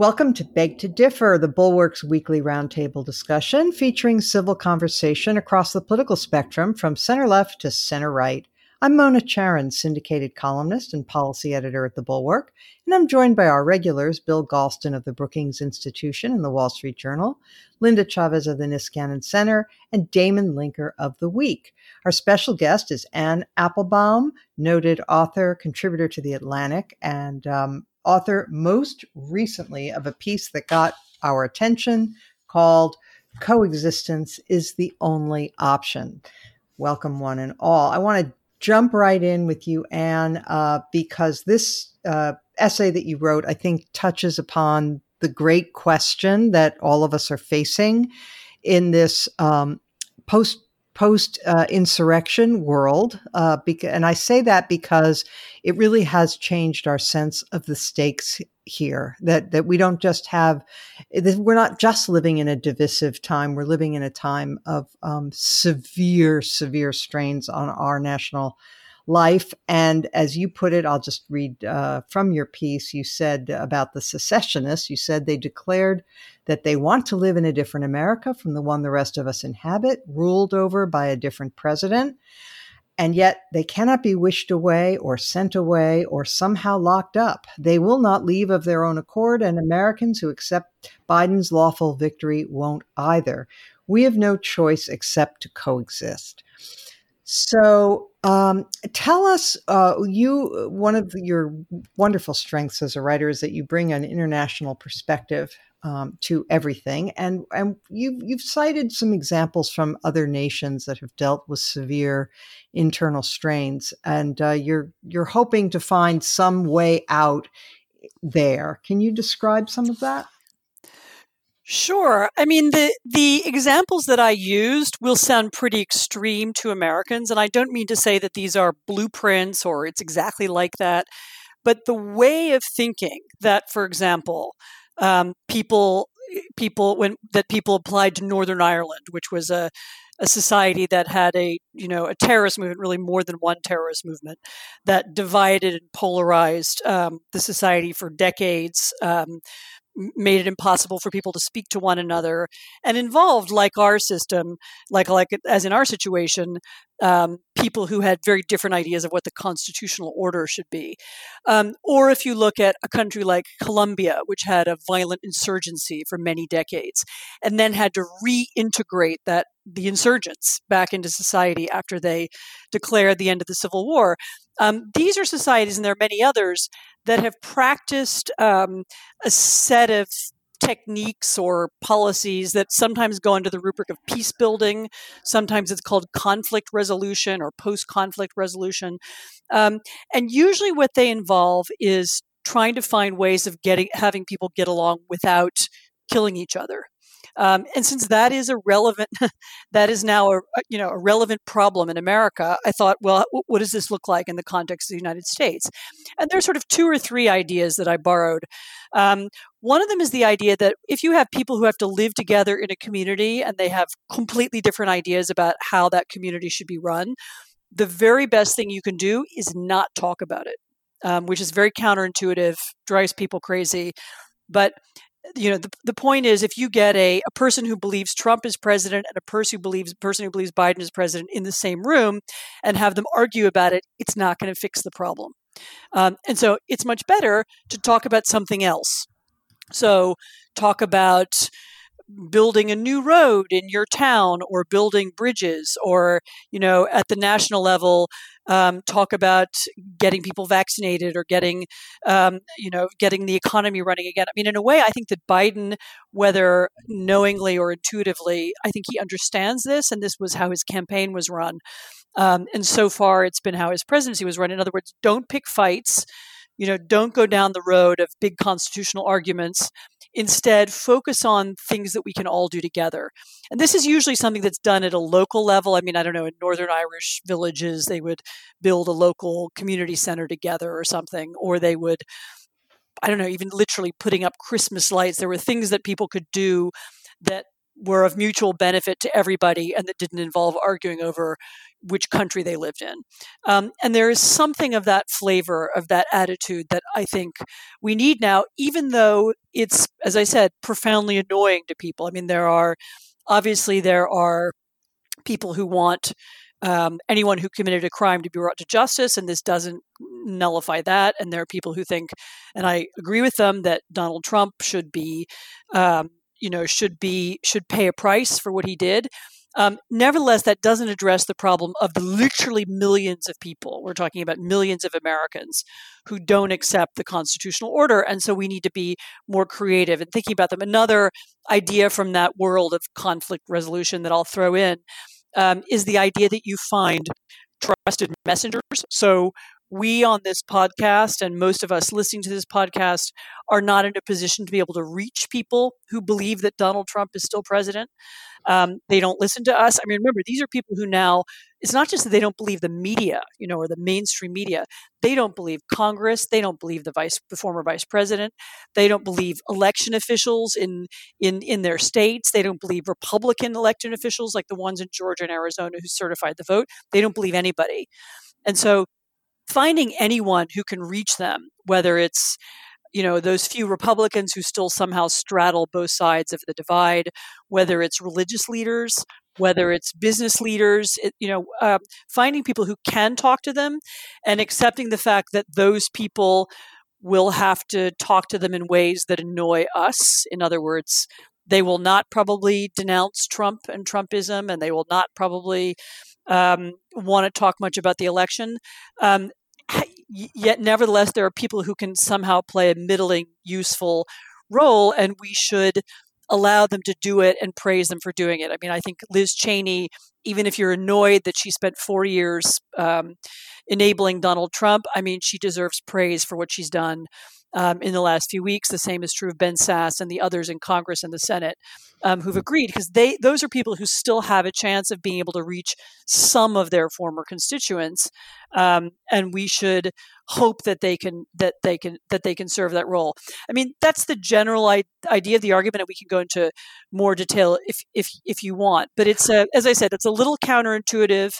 Welcome to Beg to Differ, the Bulwark's weekly roundtable discussion featuring civil conversation across the political spectrum from center left to center right. I'm Mona Charen, syndicated columnist and policy editor at the Bulwark, and I'm joined by our regulars Bill Galston of the Brookings Institution and the Wall Street Journal, Linda Chavez of the Niskanen Center, and Damon Linker of The Week. Our special guest is Anne Applebaum, noted author, contributor to The Atlantic, and um, author most recently of a piece that got our attention called Coexistence is the Only Option. Welcome, one and all. I want to jump right in with you, Anne, uh, because this uh, essay that you wrote, I think, touches upon the great question that all of us are facing in this um, post post uh, insurrection world. Uh, beca- and I say that because it really has changed our sense of the stakes here. That that we don't just have, we're not just living in a divisive time. We're living in a time of um, severe, severe strains on our national life. And as you put it, I'll just read uh, from your piece. You said about the secessionists, you said they declared that they want to live in a different America from the one the rest of us inhabit, ruled over by a different president. And yet they cannot be wished away or sent away or somehow locked up. They will not leave of their own accord, and Americans who accept Biden's lawful victory won't either. We have no choice except to coexist. So, um, tell us, uh, you one of your wonderful strengths as a writer is that you bring an international perspective um, to everything, and and you've you've cited some examples from other nations that have dealt with severe internal strains, and uh, you're you're hoping to find some way out there. Can you describe some of that? Sure. I mean, the, the examples that I used will sound pretty extreme to Americans. And I don't mean to say that these are blueprints or it's exactly like that. But the way of thinking that, for example, um, people people when that people applied to Northern Ireland, which was a a society that had a you know a terrorist movement, really more than one terrorist movement, that divided and polarized um, the society for decades. Um, made it impossible for people to speak to one another and involved like our system like like as in our situation um, people who had very different ideas of what the constitutional order should be. Um, or if you look at a country like colombia which had a violent insurgency for many decades and then had to reintegrate that the insurgents back into society after they declared the end of the civil war. Um, these are societies, and there are many others, that have practiced um, a set of techniques or policies that sometimes go under the rubric of peace building. Sometimes it's called conflict resolution or post conflict resolution. Um, and usually what they involve is trying to find ways of getting having people get along without killing each other. Um, and since that is a relevant, that is now a you know a relevant problem in America, I thought, well, what does this look like in the context of the United States? And there's sort of two or three ideas that I borrowed. Um, one of them is the idea that if you have people who have to live together in a community and they have completely different ideas about how that community should be run, the very best thing you can do is not talk about it, um, which is very counterintuitive, drives people crazy. But you know the, the point is if you get a, a person who believes trump is president and a person who believes person who believes biden is president in the same room and have them argue about it it's not going to fix the problem. Um, and so it's much better to talk about something else. So talk about building a new road in your town or building bridges or you know at the national level um, talk about getting people vaccinated or getting um, you know getting the economy running again. I mean in a way i think that biden whether knowingly or intuitively i think he understands this and this was how his campaign was run. Um, and so far it's been how his presidency was run. In other words don't pick fights. You know don't go down the road of big constitutional arguments Instead, focus on things that we can all do together. And this is usually something that's done at a local level. I mean, I don't know, in Northern Irish villages, they would build a local community center together or something, or they would, I don't know, even literally putting up Christmas lights. There were things that people could do that were of mutual benefit to everybody and that didn't involve arguing over which country they lived in. Um, and there is something of that flavor, of that attitude that I think we need now, even though it's, as I said, profoundly annoying to people. I mean, there are obviously there are people who want um, anyone who committed a crime to be brought to justice, and this doesn't nullify that. And there are people who think, and I agree with them, that Donald Trump should be, um, you know, should be should pay a price for what he did. Um, nevertheless, that doesn't address the problem of the literally millions of people. We're talking about millions of Americans who don't accept the constitutional order. And so we need to be more creative in thinking about them. Another idea from that world of conflict resolution that I'll throw in um, is the idea that you find trusted messengers. So we on this podcast and most of us listening to this podcast are not in a position to be able to reach people who believe that Donald Trump is still president. Um, they don't listen to us. I mean, remember, these are people who now, it's not just that they don't believe the media, you know, or the mainstream media. They don't believe Congress. They don't believe the vice, the former vice president. They don't believe election officials in, in, in their states. They don't believe Republican election officials like the ones in Georgia and Arizona who certified the vote. They don't believe anybody. And so finding anyone who can reach them, whether it's you know those few republicans who still somehow straddle both sides of the divide whether it's religious leaders whether it's business leaders it, you know uh, finding people who can talk to them and accepting the fact that those people will have to talk to them in ways that annoy us in other words they will not probably denounce trump and trumpism and they will not probably um, want to talk much about the election. Um, yet nevertheless there are people who can somehow play a middling useful role and we should allow them to do it and praise them for doing it. I mean i think liz cheney even if you're annoyed that she spent four years um, enabling donald trump i mean she deserves praise for what she's done um, in the last few weeks. The same is true of Ben Sasse and the others in Congress and the Senate um, who've agreed, because they those are people who still have a chance of being able to reach some of their former constituents, um, and we should hope that they can that they can that they can serve that role. I mean, that's the general I- idea of the argument, and we can go into more detail if if if you want. But it's a, as I said, it's a little counterintuitive.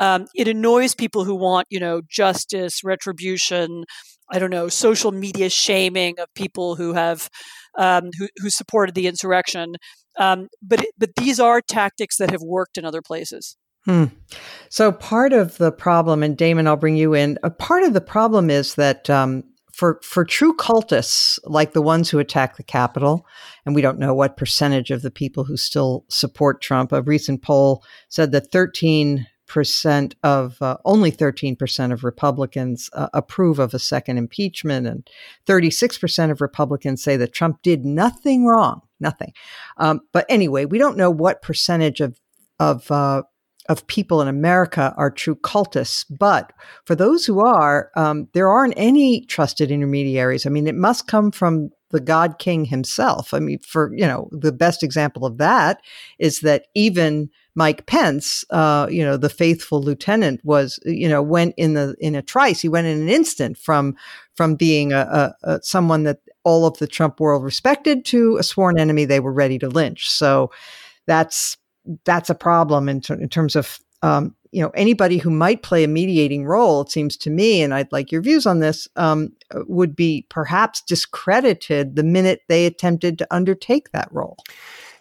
Um, it annoys people who want, you know, justice, retribution, I don't know, social media shaming of people who have um, who, who, supported the insurrection. Um, but but these are tactics that have worked in other places. Hmm. So part of the problem, and Damon, I'll bring you in. A part of the problem is that um, for for true cultists like the ones who attack the Capitol, and we don't know what percentage of the people who still support Trump. A recent poll said that 13 percent of uh, only 13% of Republicans uh, approve of a second impeachment, and 36% of Republicans say that Trump did nothing wrong, nothing. Um, but anyway, we don't know what percentage of of uh, of people in America are true cultists. But for those who are, um, there aren't any trusted intermediaries. I mean, it must come from the God King himself. I mean, for you know, the best example of that is that even Mike Pence, uh, you know, the faithful lieutenant was, you know, went in the in a trice. He went in an instant from from being a, a, a someone that all of the Trump world respected to a sworn enemy they were ready to lynch. So that's that's a problem in, ter- in terms of um, you know anybody who might play a mediating role. It seems to me, and I'd like your views on this. Um, would be perhaps discredited the minute they attempted to undertake that role.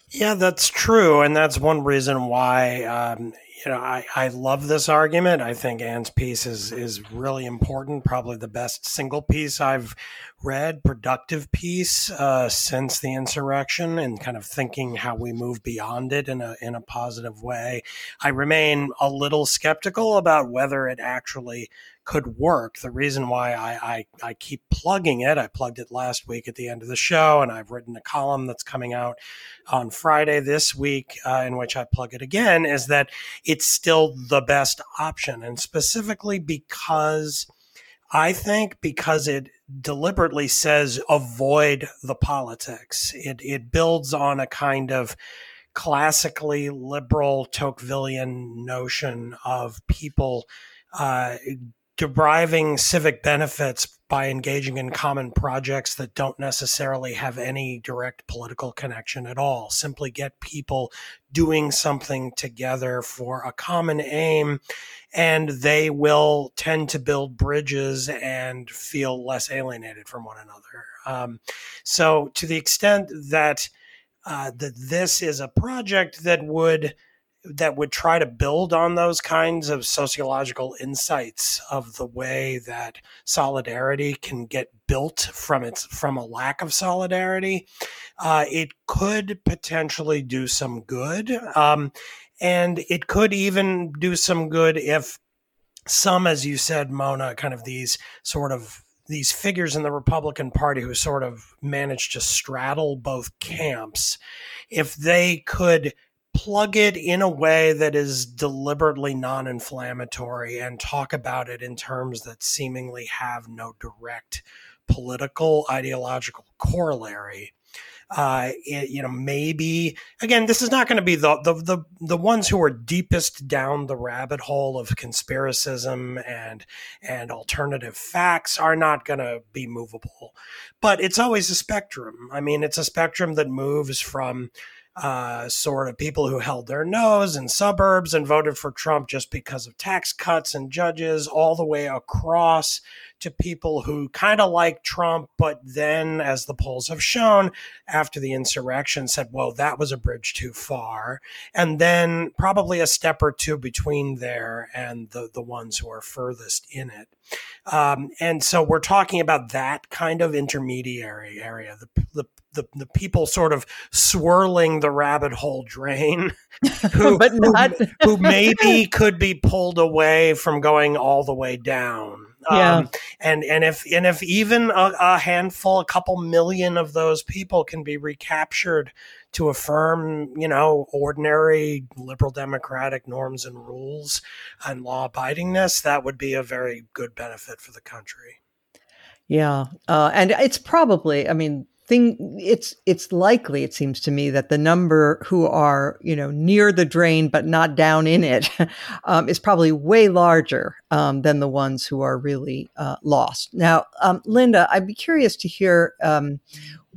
Yeah, that's true, and that's one reason why um, you know I, I love this argument. I think Anne's piece is is really important, probably the best single piece I've read, productive piece uh, since the insurrection, and kind of thinking how we move beyond it in a in a positive way. I remain a little skeptical about whether it actually could work. The reason why I, I, I, keep plugging it, I plugged it last week at the end of the show, and I've written a column that's coming out on Friday this week uh, in which I plug it again, is that it's still the best option. And specifically because I think because it deliberately says avoid the politics, it, it builds on a kind of classically liberal Tocquevillian notion of people uh, deriving civic benefits by engaging in common projects that don't necessarily have any direct political connection at all. Simply get people doing something together for a common aim, and they will tend to build bridges and feel less alienated from one another. Um, so, to the extent that uh, that this is a project that would that would try to build on those kinds of sociological insights of the way that solidarity can get built from its from a lack of solidarity uh, it could potentially do some good um, and it could even do some good if some as you said mona kind of these sort of these figures in the Republican Party who sort of managed to straddle both camps, if they could plug it in a way that is deliberately non inflammatory and talk about it in terms that seemingly have no direct political ideological corollary uh, it, you know, maybe again, this is not going to be the, the the the ones who are deepest down the rabbit hole of conspiracism and and alternative facts are not going to be movable. But it's always a spectrum. I mean, it's a spectrum that moves from uh, sort of people who held their nose in suburbs and voted for Trump just because of tax cuts and judges, all the way across to people who kind of like Trump, but then, as the polls have shown, after the insurrection, said, well, that was a bridge too far. And then probably a step or two between there and the, the ones who are furthest in it. Um, and so we're talking about that kind of intermediary area, the, the the, the people sort of swirling the rabbit hole drain who, but not- who, who, maybe could be pulled away from going all the way down. Yeah. Um, and, and if, and if even a, a handful, a couple million of those people can be recaptured to affirm, you know, ordinary liberal democratic norms and rules and law abidingness, that would be a very good benefit for the country. Yeah. Uh, and it's probably, I mean, thing it's it's likely it seems to me that the number who are you know near the drain but not down in it um, is probably way larger um, than the ones who are really uh, lost. Now um, linda i'd be curious to hear um,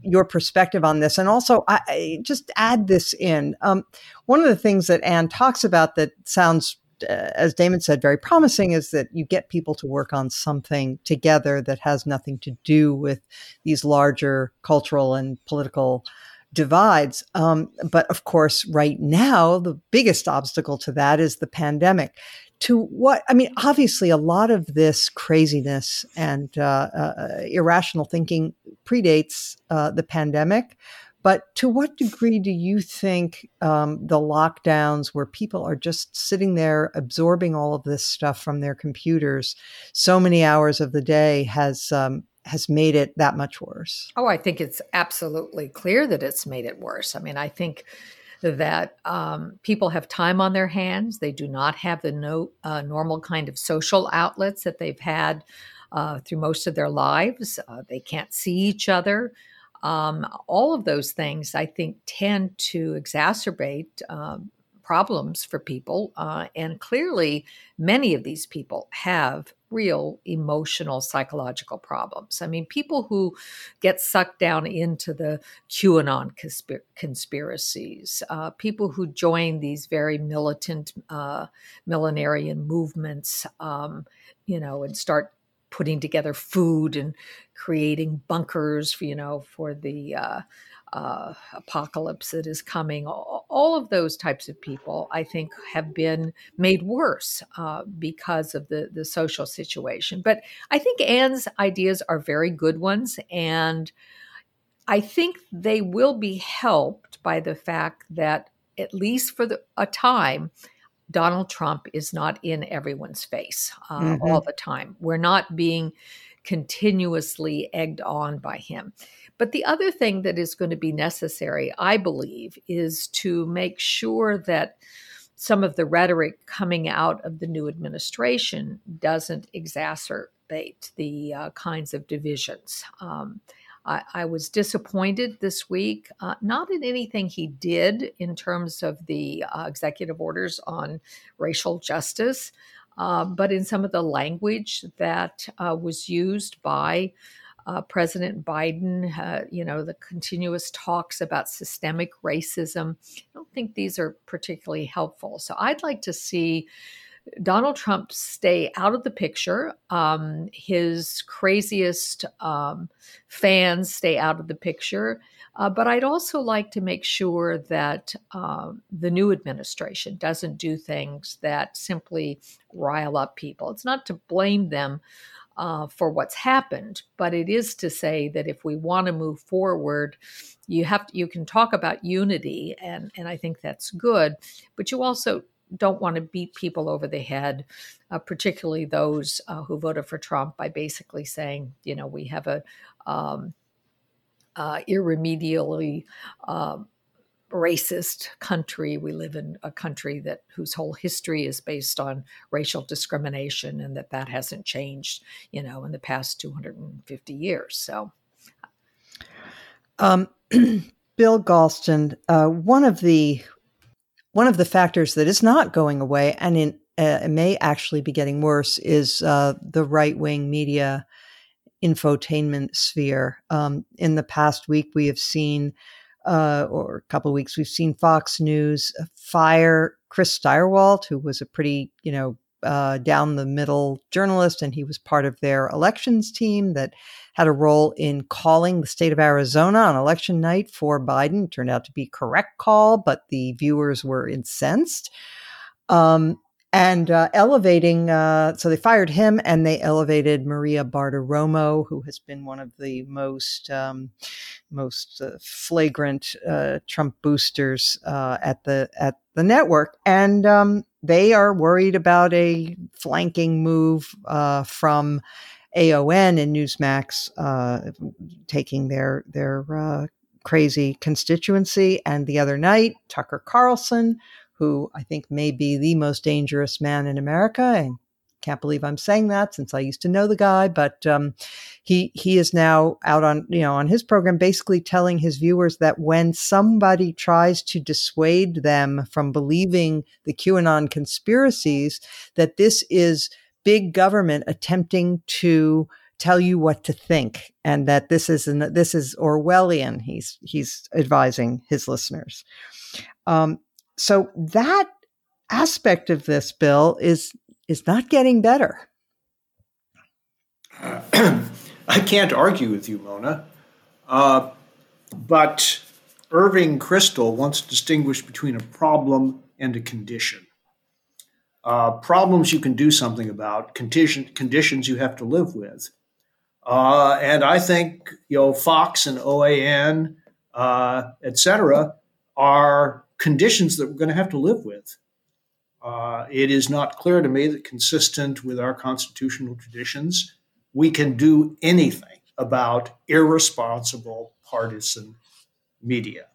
your perspective on this. And also I, I just add this in. Um, one of the things that anne talks about that sounds as Damon said, very promising is that you get people to work on something together that has nothing to do with these larger cultural and political divides. Um, but of course, right now, the biggest obstacle to that is the pandemic. To what, I mean, obviously, a lot of this craziness and uh, uh, irrational thinking predates uh, the pandemic. But to what degree do you think um, the lockdowns, where people are just sitting there absorbing all of this stuff from their computers, so many hours of the day, has um, has made it that much worse? Oh, I think it's absolutely clear that it's made it worse. I mean, I think that um, people have time on their hands. They do not have the no, uh, normal kind of social outlets that they've had uh, through most of their lives. Uh, they can't see each other. Um, all of those things, I think, tend to exacerbate um, problems for people. Uh, and clearly, many of these people have real emotional, psychological problems. I mean, people who get sucked down into the QAnon conspir- conspiracies, uh, people who join these very militant uh, millenarian movements, um, you know, and start putting together food and creating bunkers for you know for the uh, uh, apocalypse that is coming. All, all, of those types of people, I think, have been made worse uh, because of the the social situation. But I think Anne's ideas are very good ones, and I think they will be helped by the fact that at least for the, a time Donald Trump is not in everyone's face uh, mm-hmm. all the time. We're not being continuously egged on by him. But the other thing that is going to be necessary, I believe, is to make sure that some of the rhetoric coming out of the new administration doesn't exacerbate the uh, kinds of divisions. Um, I, I was disappointed this week, uh, not in anything he did in terms of the uh, executive orders on racial justice. Uh, but in some of the language that uh, was used by uh, President Biden, uh, you know, the continuous talks about systemic racism. I don't think these are particularly helpful. So I'd like to see Donald Trump stay out of the picture. Um, his craziest um, fans stay out of the picture. Uh, but I'd also like to make sure that uh, the new administration doesn't do things that simply rile up people. It's not to blame them uh, for what's happened, but it is to say that if we want to move forward, you have to, you can talk about unity, and and I think that's good, but you also don't want to beat people over the head, uh, particularly those uh, who voted for Trump, by basically saying, you know, we have a um, uh, irremediably um, racist country. We live in a country that whose whole history is based on racial discrimination, and that that hasn't changed, you know, in the past 250 years. So, um, Bill Galston, uh, one of the one of the factors that is not going away, and in, uh, may actually be getting worse, is uh, the right wing media infotainment sphere. Um, in the past week, we have seen uh, or a couple of weeks, we've seen Fox News fire Chris Stirewalt, who was a pretty, you know, uh, down the middle journalist, and he was part of their elections team that had a role in calling the state of Arizona on election night for Biden. Turned out to be correct call, but the viewers were incensed. Um, and uh, elevating. Uh, so they fired him, and they elevated Maria Bartiromo, who has been one of the most um, most uh, flagrant uh, Trump boosters uh, at the at the network, and um, they are worried about a flanking move uh, from OAN and Newsmax taking their their crazy constituency. And the other night, Tucker Carlson who I think may be the most dangerous man in America. And can't believe I'm saying that since I used to know the guy, but um, he he is now out on you know on his program, basically telling his viewers that when somebody tries to dissuade them from believing the QAnon conspiracies, that this is big government attempting to tell you what to think, and that this is an, this is Orwellian. He's he's advising his listeners. Um, so that aspect of this bill is is not getting better. Uh, I can't argue with you, Mona. Uh, but Irving Kristol once distinguished between a problem and a condition. Uh, problems you can do something about, condition, conditions you have to live with. Uh, and I think you know Fox and OAN, uh, et cetera, are conditions that we're going to have to live with. Uh, it is not clear to me that, consistent with our constitutional traditions, we can do anything about irresponsible partisan media.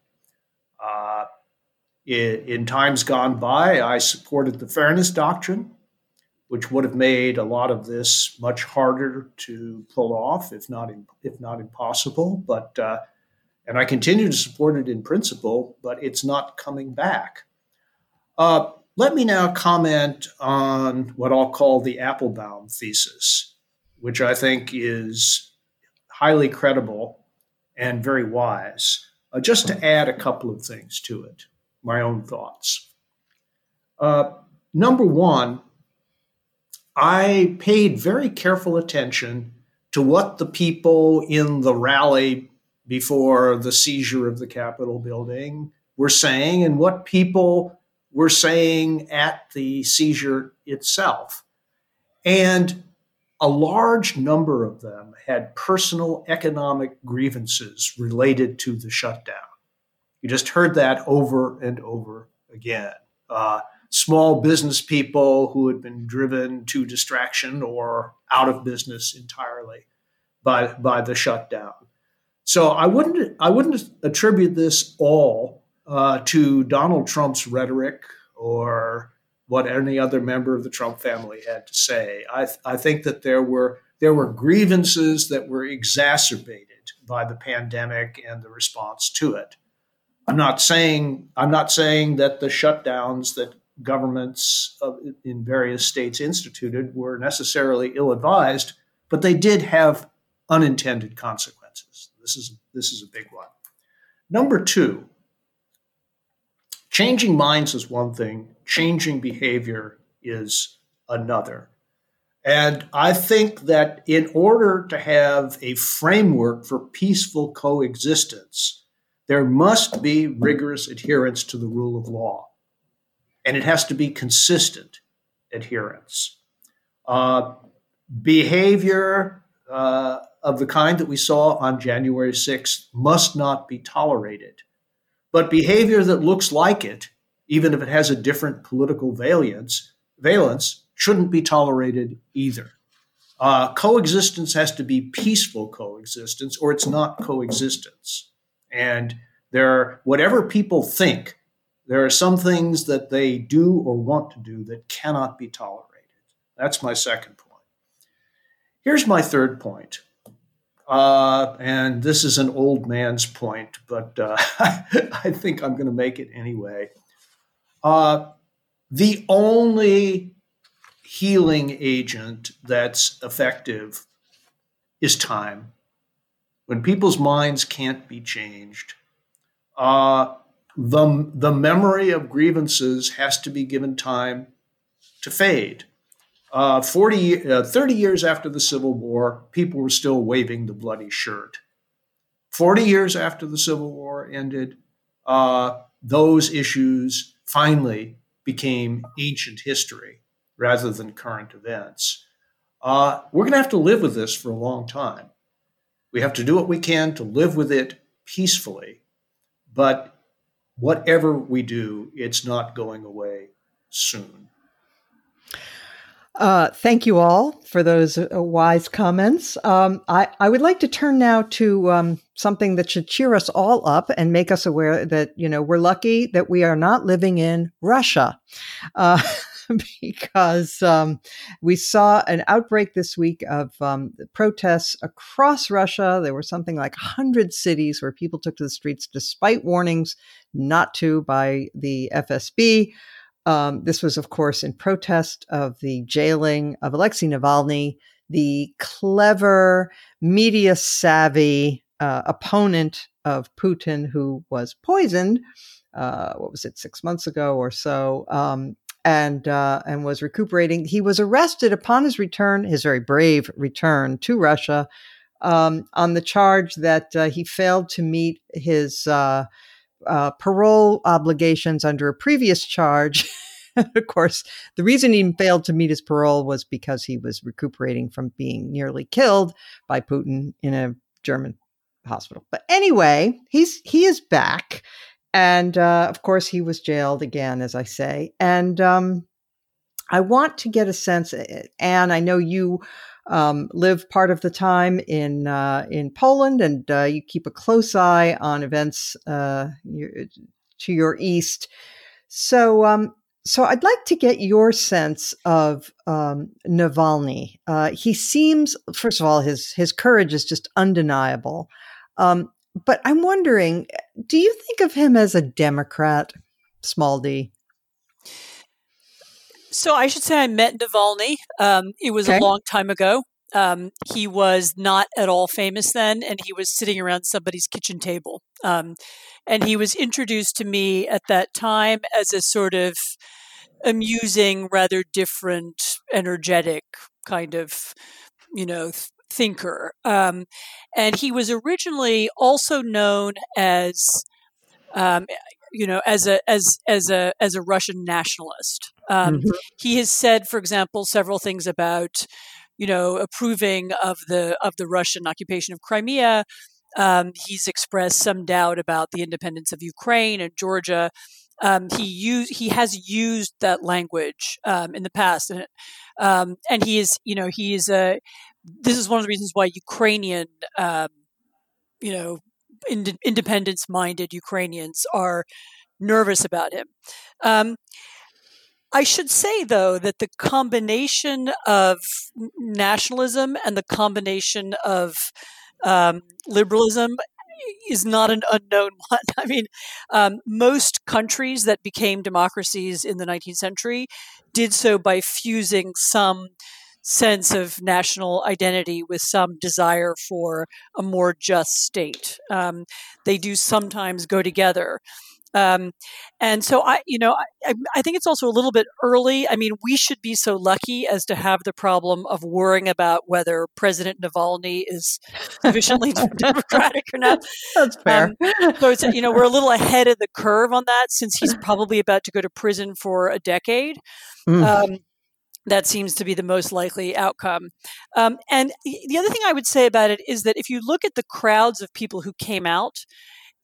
Uh, in, in times gone by, I supported the fairness doctrine, which would have made a lot of this much harder to pull off, if not if not impossible. But uh, and I continue to support it in principle, but it's not coming back. Uh, let me now comment on what I'll call the Applebaum thesis, which I think is highly credible and very wise. Uh, just to add a couple of things to it, my own thoughts. Uh, number one, I paid very careful attention to what the people in the rally before the seizure of the Capitol building were saying and what people were saying at the seizure itself. And a large number of them had personal economic grievances related to the shutdown. You just heard that over and over again. Uh, small business people who had been driven to distraction or out of business entirely by, by the shutdown. So I wouldn't I wouldn't attribute this all uh, to Donald Trump's rhetoric or what any other member of the Trump family had to say. I, th- I think that there were there were grievances that were exacerbated by the pandemic and the response to it. I'm not saying I'm not saying that the shutdowns that governments in various states instituted were necessarily ill advised, but they did have unintended consequences. This is, this is a big one. Number two, changing minds is one thing, changing behavior is another. And I think that in order to have a framework for peaceful coexistence, there must be rigorous adherence to the rule of law. And it has to be consistent adherence. Uh, behavior uh, of the kind that we saw on January 6th must not be tolerated. But behavior that looks like it, even if it has a different political valence, valence shouldn't be tolerated either. Uh, coexistence has to be peaceful coexistence, or it's not coexistence. And there, are, whatever people think, there are some things that they do or want to do that cannot be tolerated. That's my second point. Here's my third point. Uh, and this is an old man's point, but uh, I think I'm going to make it anyway. Uh, the only healing agent that's effective is time. When people's minds can't be changed, uh, the, the memory of grievances has to be given time to fade. Uh, 40, uh, 30 years after the Civil War, people were still waving the bloody shirt. 40 years after the Civil War ended, uh, those issues finally became ancient history rather than current events. Uh, we're going to have to live with this for a long time. We have to do what we can to live with it peacefully. But whatever we do, it's not going away soon. Uh, thank you all for those uh, wise comments. Um, I, I, would like to turn now to um, something that should cheer us all up and make us aware that you know we're lucky that we are not living in Russia, uh, because um, we saw an outbreak this week of um, protests across Russia. There were something like hundred cities where people took to the streets despite warnings not to by the FSB. Um, this was, of course, in protest of the jailing of Alexei Navalny, the clever, media savvy uh, opponent of Putin who was poisoned. Uh, what was it, six months ago or so? Um, and uh, and was recuperating. He was arrested upon his return, his very brave return to Russia, um, on the charge that uh, he failed to meet his uh, uh, parole obligations under a previous charge. of course, the reason he failed to meet his parole was because he was recuperating from being nearly killed by Putin in a German hospital. But anyway, he's he is back, and uh, of course, he was jailed again, as I say. And um, I want to get a sense, Anne. I know you um, live part of the time in uh, in Poland, and uh, you keep a close eye on events uh, to your east. So, um, so I'd like to get your sense of um, Navalny. Uh, he seems, first of all, his his courage is just undeniable. Um, but I'm wondering, do you think of him as a Democrat, small d? So I should say I met Navalny. Um, it was okay. a long time ago. Um, he was not at all famous then, and he was sitting around somebody's kitchen table. Um, and he was introduced to me at that time as a sort of amusing, rather different, energetic kind of, you know, thinker. Um, and he was originally also known as um, you know, as a as as a as a Russian nationalist. Um, mm-hmm. He has said, for example, several things about you know approving of the of the Russian occupation of Crimea. Um, he's expressed some doubt about the independence of Ukraine and Georgia. Um, he used he has used that language um, in the past, and um, and he is you know he is a this is one of the reasons why Ukrainian um, you know ind- independence minded Ukrainians are nervous about him. Um, I should say, though, that the combination of nationalism and the combination of um, liberalism is not an unknown one. I mean, um, most countries that became democracies in the 19th century did so by fusing some sense of national identity with some desire for a more just state. Um, they do sometimes go together. Um, and so I, you know, I, I think it's also a little bit early. I mean, we should be so lucky as to have the problem of worrying about whether President Navalny is sufficiently democratic or not. That's fair. Um, so it's, you know, we're a little ahead of the curve on that since he's probably about to go to prison for a decade. Mm. Um, that seems to be the most likely outcome. Um, and the other thing I would say about it is that if you look at the crowds of people who came out,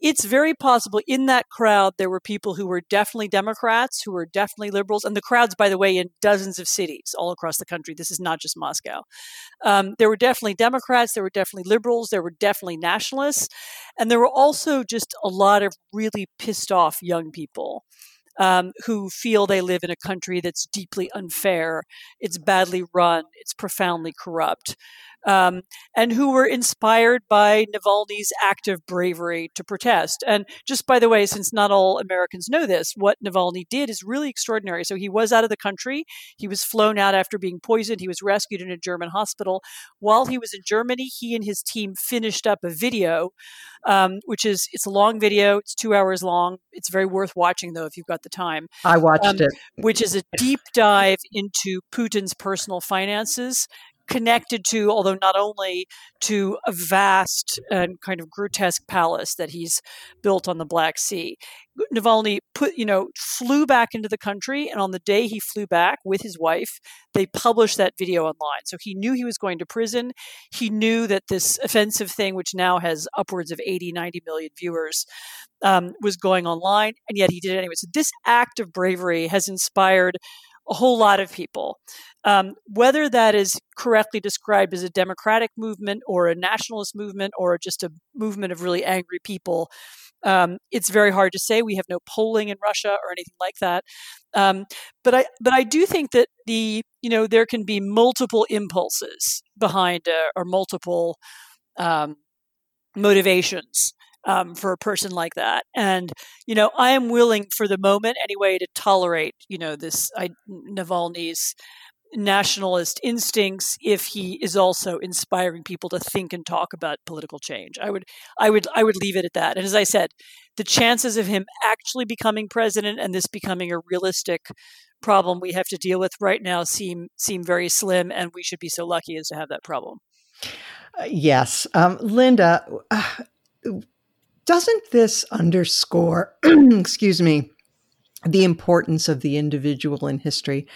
it's very possible in that crowd there were people who were definitely Democrats, who were definitely liberals, and the crowds, by the way, in dozens of cities all across the country. This is not just Moscow. Um, there were definitely Democrats, there were definitely liberals, there were definitely nationalists, and there were also just a lot of really pissed off young people. Um, who feel they live in a country that's deeply unfair, it's badly run, it's profoundly corrupt um, and who were inspired by Navalny's act of bravery to protest. And just by the way, since not all Americans know this, what Navalny did is really extraordinary. So he was out of the country. He was flown out after being poisoned. He was rescued in a German hospital. While he was in Germany, he and his team finished up a video, um, which is it's a long video. It's two hours long. It's very worth watching though if you've got the time. I watched um, it. Which is a deep dive into Putin's personal finances connected to, although not only to a vast and kind of grotesque palace that he's built on the Black Sea. Navalny put, you know, flew back into the country, and on the day he flew back with his wife, they published that video online. So he knew he was going to prison. He knew that this offensive thing, which now has upwards of 80, 90 million viewers, um, was going online, and yet he did it anyway. So this act of bravery has inspired a whole lot of people. Um, whether that is correctly described as a democratic movement or a nationalist movement or just a movement of really angry people, um, it's very hard to say. We have no polling in Russia or anything like that. Um, but I, but I do think that the, you know, there can be multiple impulses behind uh, or multiple um, motivations um, for a person like that. And you know, I am willing for the moment anyway to tolerate you know this I, Navalny's nationalist instincts if he is also inspiring people to think and talk about political change. I would I would I would leave it at that. And as I said, the chances of him actually becoming president and this becoming a realistic problem we have to deal with right now seem seem very slim and we should be so lucky as to have that problem. Uh, yes. Um, Linda, uh, doesn't this underscore, excuse me, the importance of the individual in history?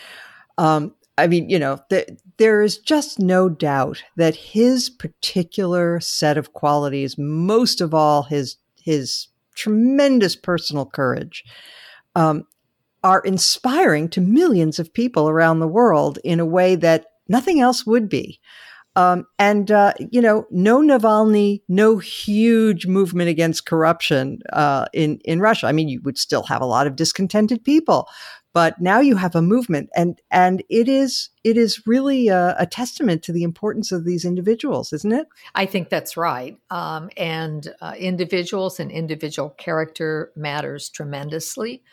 Um, I mean, you know, the, there is just no doubt that his particular set of qualities, most of all his his tremendous personal courage, um, are inspiring to millions of people around the world in a way that nothing else would be. Um, and, uh, you know, no Navalny, no huge movement against corruption uh, in, in Russia. I mean, you would still have a lot of discontented people, but now you have a movement and, and it is, it is really a, a testament to the importance of these individuals, isn't it? I think that's right. Um, and uh, individuals and individual character matters tremendously.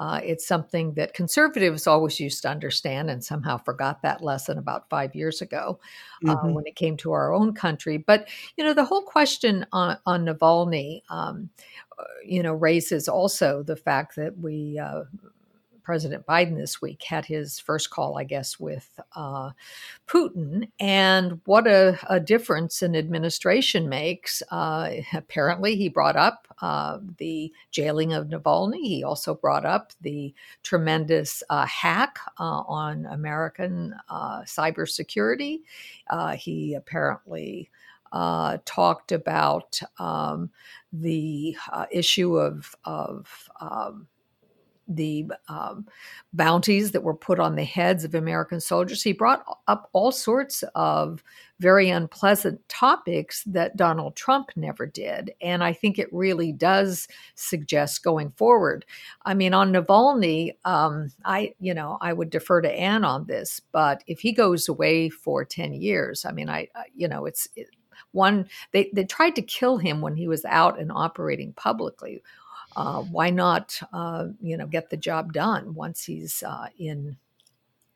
Uh, it's something that conservatives always used to understand and somehow forgot that lesson about five years ago uh, mm-hmm. when it came to our own country. But, you know, the whole question on, on Navalny, um, uh, you know, raises also the fact that we uh, President Biden this week had his first call, I guess, with uh, Putin, and what a, a, difference an administration makes. Uh, apparently, he brought up uh, the jailing of Navalny. He also brought up the tremendous uh, hack uh, on American uh, cybersecurity. he apparently uh, talked about um, the uh, issue of, of um, the um, bounties that were put on the heads of American soldiers. He brought up all sorts of very unpleasant topics that Donald Trump never did. And I think it really does suggest going forward. I mean, on Navalny, um, I, you know, I would defer to Anne on this, but if he goes away for 10 years, I mean, I, you know, it's, it, one they, they tried to kill him when he was out and operating publicly. Uh, why not, uh, you know, get the job done once he's uh, in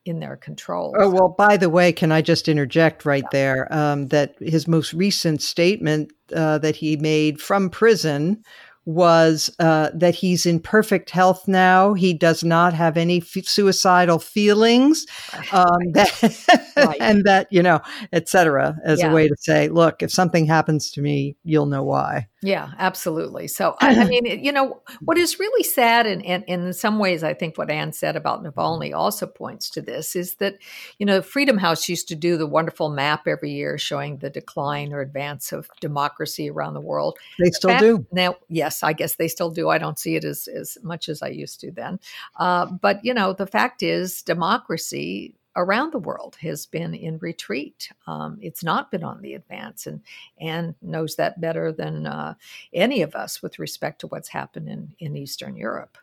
in their control? Oh well. By the way, can I just interject right yeah. there um, that his most recent statement uh, that he made from prison was uh, that he's in perfect health now. He does not have any f- suicidal feelings, um, right. that, right. and that you know, etc. As yeah. a way to say, look, if something happens to me, you'll know why. Yeah, absolutely. So, I, I mean, you know, what is really sad, and, and, and, in some ways, I think what Anne said about Navalny also points to this is that, you know, Freedom House used to do the wonderful map every year showing the decline or advance of democracy around the world. They still fact, do. Now, yes, I guess they still do. I don't see it as, as much as I used to then. Uh, but, you know, the fact is, democracy around the world has been in retreat. Um, it's not been on the advance, and Anne knows that better than uh, any of us with respect to what's happened in, in Eastern Europe.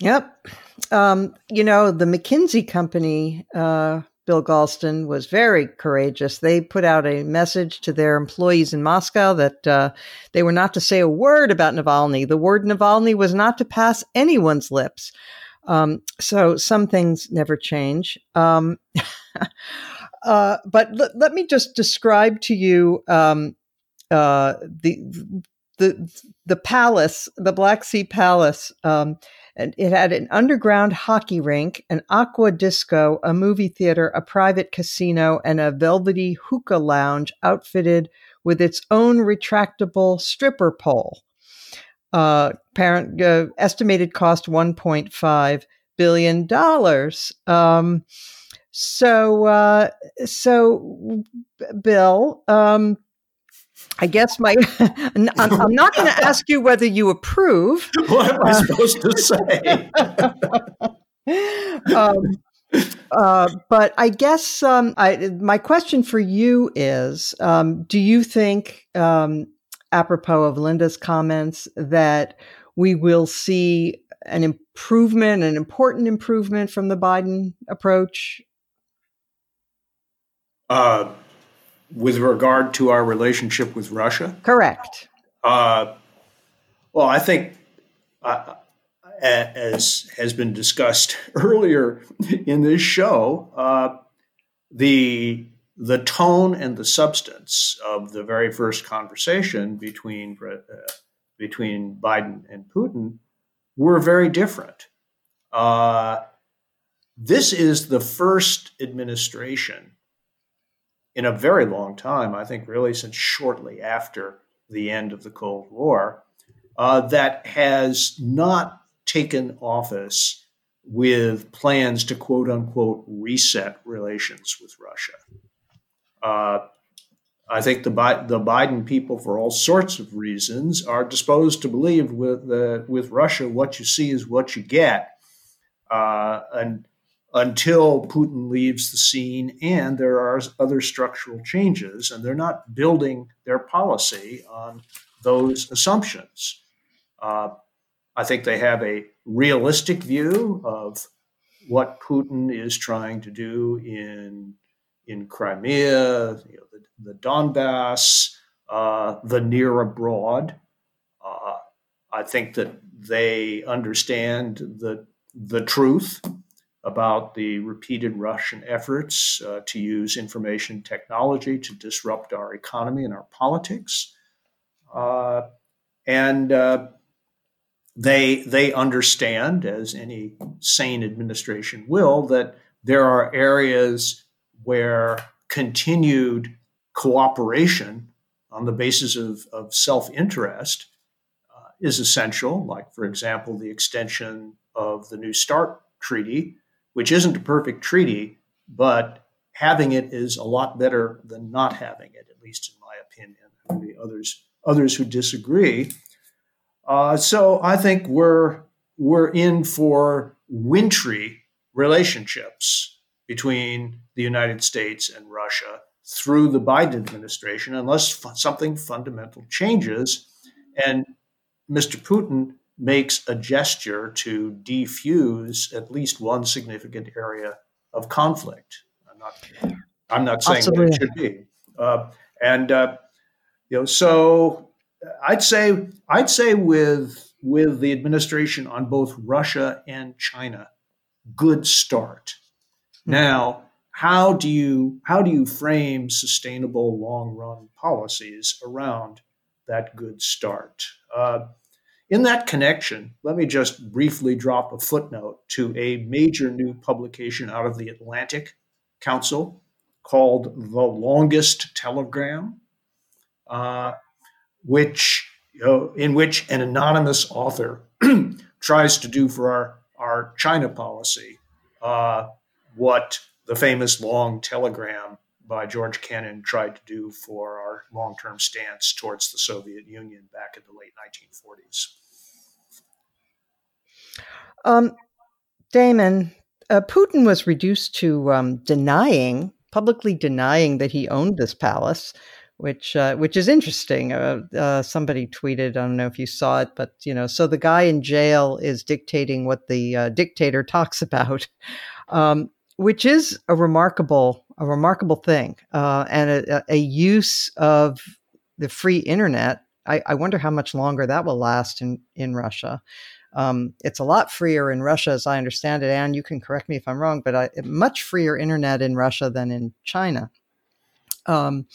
Yep. Um, you know, the McKinsey company, uh, Bill Galston, was very courageous. They put out a message to their employees in Moscow that uh, they were not to say a word about Navalny. The word Navalny was not to pass anyone's lips. Um, so some things never change. Um, uh, but l- let me just describe to you um, uh, the the the palace, the Black Sea Palace. Um, and it had an underground hockey rink, an aqua disco, a movie theater, a private casino, and a velvety hookah lounge outfitted with its own retractable stripper pole uh, parent uh, estimated cost 1.5 billion dollars. Um, so, uh, so Bill, um, I guess my I'm, I'm not going to ask you whether you approve. What am I supposed to say? um, uh, but I guess um, I, my question for you is: um, Do you think um, apropos of Linda's comments that we will see an improvement, an important improvement from the Biden approach? Uh, with regard to our relationship with Russia? Correct. Uh, well, I think, uh, as has been discussed earlier in this show, uh, the the tone and the substance of the very first conversation between uh, between Biden and Putin were very different. Uh, this is the first administration in a very long time, I think, really since shortly after the end of the Cold War, uh, that has not taken office with plans to quote unquote reset relations with Russia. Uh, I think the the Biden people, for all sorts of reasons, are disposed to believe with uh, with Russia, what you see is what you get, uh, and until Putin leaves the scene, and there are other structural changes, and they're not building their policy on those assumptions. Uh, I think they have a realistic view of what Putin is trying to do in in Crimea, you know, the, the, Donbass, uh, the near abroad. Uh, I think that they understand the the truth about the repeated Russian efforts uh, to use information technology to disrupt our economy and our politics, uh, and uh, they they understand, as any sane administration will, that there are areas where continued cooperation on the basis of, of self interest uh, is essential, like, for example, the extension of the New START treaty, which isn't a perfect treaty, but having it is a lot better than not having it, at least in my opinion. There be others, others who disagree. Uh, so I think we're, we're in for wintry relationships between the United States and Russia through the Biden administration unless f- something fundamental changes. And Mr. Putin makes a gesture to defuse at least one significant area of conflict. I'm not, I'm not saying that it should be. Uh, and uh, You know, so I'd say I'd say with with the administration on both Russia and China, good start. Mm-hmm. Now, how do you how do you frame sustainable long run policies around that good start? Uh, in that connection, let me just briefly drop a footnote to a major new publication out of the Atlantic Council called The Longer Telegram, uh, which you know, in which an anonymous author tries to do for our, our China policy uh, what the famous long telegram by George Kennan tried to do for our long term stance towards the Soviet Union back in the late 1940s. Um, Damon, uh, Putin was reduced to um, denying, publicly denying that he owned this palace, which uh, which is interesting. Uh, uh, somebody tweeted, I don't know if you saw it, but you know, so the guy in jail is dictating what the uh, dictator talks about, um, which is a remarkable a remarkable thing, uh, and a, a, use of the free internet. I, I wonder how much longer that will last in in Russia. Um, it's a lot freer in Russia, as I understand it. And you can correct me if I'm wrong, but I, much freer internet in Russia than in China. Um,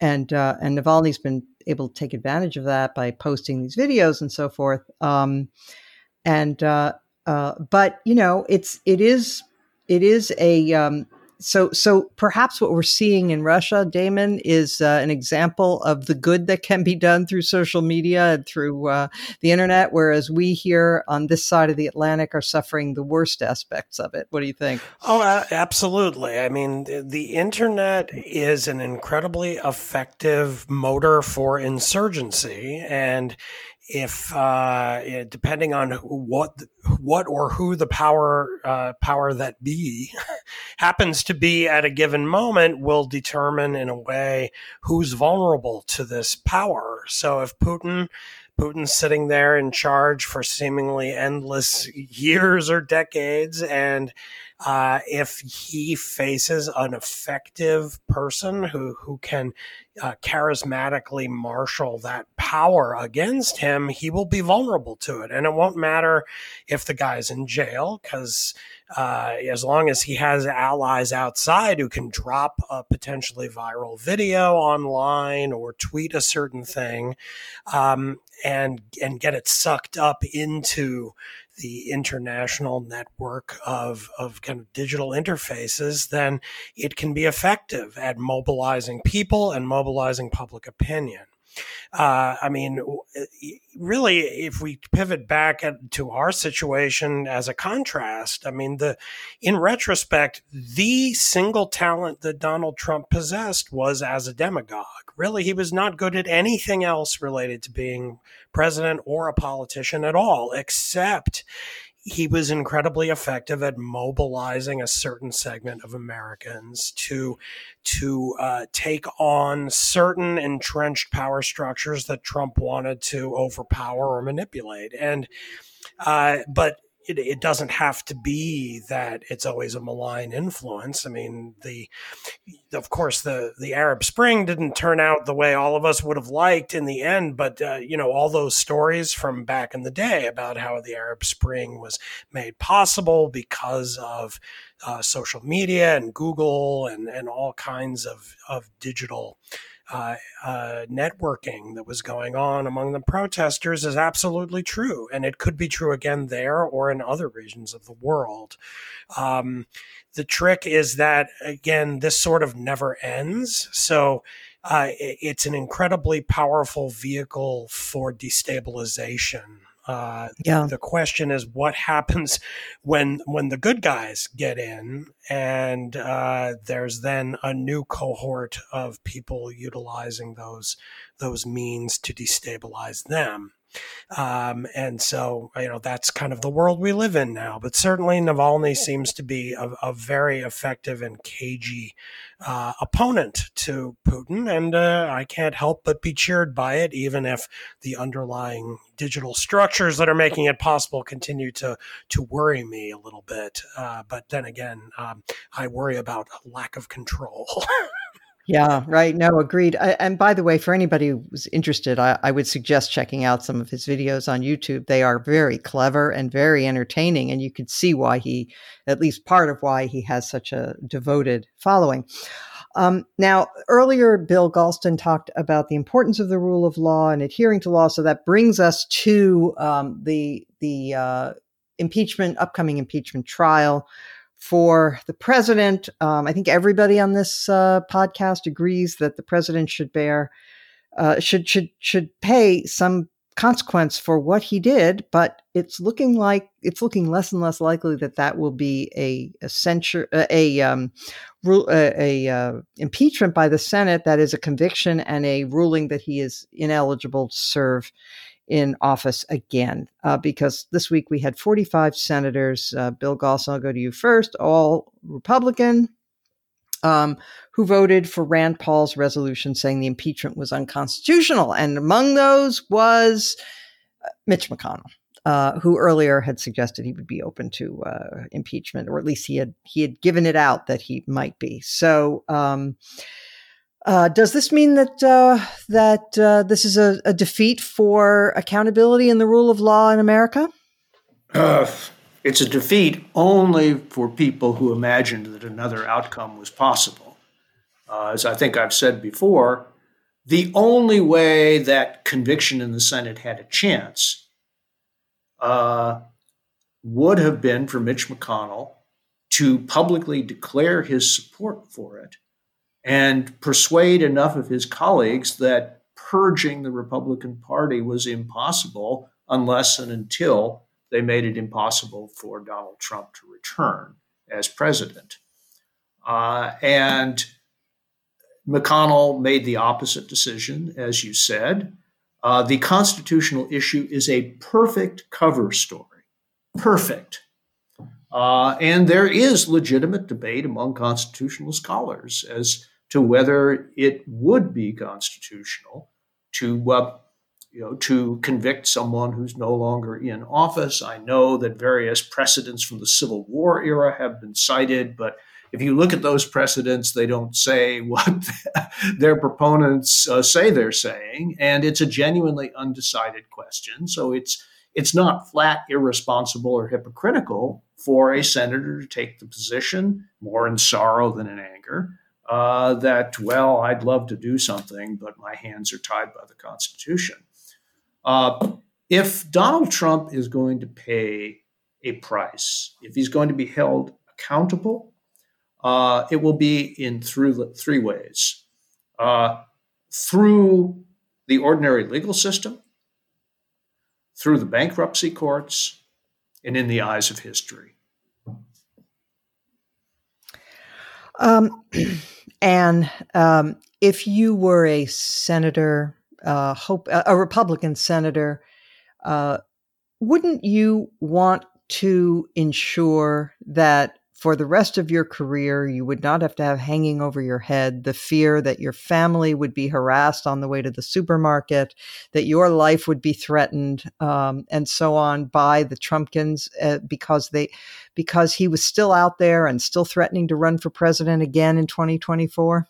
and uh, and Navalny's been able to take advantage of that by posting these videos and so forth. Um, and uh, uh, but you know, it's it is it is a um, so so perhaps what we're seeing in Russia, Damon, is uh, an example of the good that can be done through social media and through uh, the internet, whereas we here on this side of the Atlantic are suffering the worst aspects of it. What do you think? Oh, uh, absolutely. I mean, the internet is an incredibly effective motor for insurgency, and if uh, depending on what what or who the power uh, power that be happens to be at a given moment will determine in a way who's vulnerable to this power. So if Putin Putin's sitting there in charge for seemingly endless years or decades and uh, if he faces an effective person who who can uh, charismatically marshal that power against him, he will be vulnerable to it, and it won't matter if the guy's in jail because uh, as long as he has allies outside who can drop a potentially viral video online or tweet a certain thing um, and and get it sucked up into the international network of, of kind of digital interfaces, then it can be effective at mobilizing people and mobilizing public opinion. Uh, I mean, really, if we pivot back to our situation as a contrast, I mean, the in retrospect, the single talent that Donald Trump possessed was as a demagogue. Really, he was not good at anything else related to being president or a politician at all, except he was incredibly effective at mobilizing a certain segment of Americans to to uh, take on certain entrenched power structures that Trump wanted to overpower or manipulate. And uh, but it, it doesn't have to be that it's always a malign influence. I mean, the of course the the Arab Spring didn't turn out the way all of us would have liked in the end, but uh, you know all those stories from back in the day about how the Arab Spring was made possible because of uh, social media and Google and and all kinds of of digital uh, uh, networking that was going on among the protesters is absolutely true. And it could be true again there or in other regions of the world. Um, the trick is that, again, this sort of never ends. So uh, it's an incredibly powerful vehicle for destabilization uh, yeah. The question is, what happens when when the good guys get in, and uh, there's then a new cohort of people utilizing those those means to destabilize them. Um, and so, you know, that's kind of the world we live in now. But certainly, Navalny seems to be a, a very effective and cagey uh, opponent to Putin. And uh, I can't help but be cheered by it, even if the underlying digital structures that are making it possible continue to, to worry me a little bit. Uh, but then again, um, I worry about a lack of control. Yeah, right. No, agreed. I, and by the way, for anybody who's interested, I, I, would suggest checking out some of his videos on YouTube. They are very clever and very entertaining, and you can see why he, at least part of why he has such a devoted following. Um, now, earlier, Bill Galston talked about the importance of the rule of law and adhering to law. So that brings us to um, the the uh, impeachment, upcoming impeachment trial for the president. Um, I think everybody on this uh, podcast agrees that the president should bear uh, should should should pay some consequence for what he did. But it's looking like it's looking less and less likely that that will be a, a censure a um, a, a uh, impeachment by the Senate. That is a conviction and a ruling that he is ineligible to serve in office again uh, because this week we had 45 senators. Uh, Bill Galston, I'll go to you first, all Republican, um, who voted for Rand Paul's resolution saying the impeachment was unconstitutional. And among those was uh, Mitch McConnell. Uh, who earlier had suggested he would be open to uh, impeachment, or at least he had he had given it out that he might be. So, um, uh, does this mean that uh, that uh, this is a, a, defeat for accountability and the rule of law in America? Uh, it's a defeat only for people who imagined that another outcome was possible. Uh, as I think I've said before, the only way that conviction in the Senate had a chance uh, would have been for Mitch McConnell to publicly declare his support for it and persuade enough of his colleagues that purging the Republican Party was impossible unless and until they made it impossible for Donald Trump to return as president. Uh, and McConnell made the opposite decision, as you said. Uh, the constitutional issue is a perfect cover story. Perfect. Uh, and there is legitimate debate among constitutional scholars as to whether it would be constitutional to uh, you know to convict someone who's no longer in office. I know that various precedents from the Civil War era have been cited, but if you look at those precedents, they don't say what their proponents uh, say they're saying, and it's a genuinely undecided question. So it's it's not flat irresponsible or hypocritical for a senator to take the position more in sorrow than in anger uh, that, well, I'd love to do something, but my hands are tied by the Constitution. Uh, if Donald Trump is going to pay a price, if he's going to be held accountable, uh, it will be in through three ways uh, through the ordinary legal system, through the bankruptcy courts, and in the eyes of history. Um, And um, if you were a senator, uh, hope a Republican senator, uh, wouldn't you want to ensure that for the rest of your career, you would not have to have hanging over your head the fear that your family would be harassed on the way to the supermarket, that your life would be threatened, um, and so on by the Trumpkins uh, because they because he was still out there and still threatening to run for president again in 2024.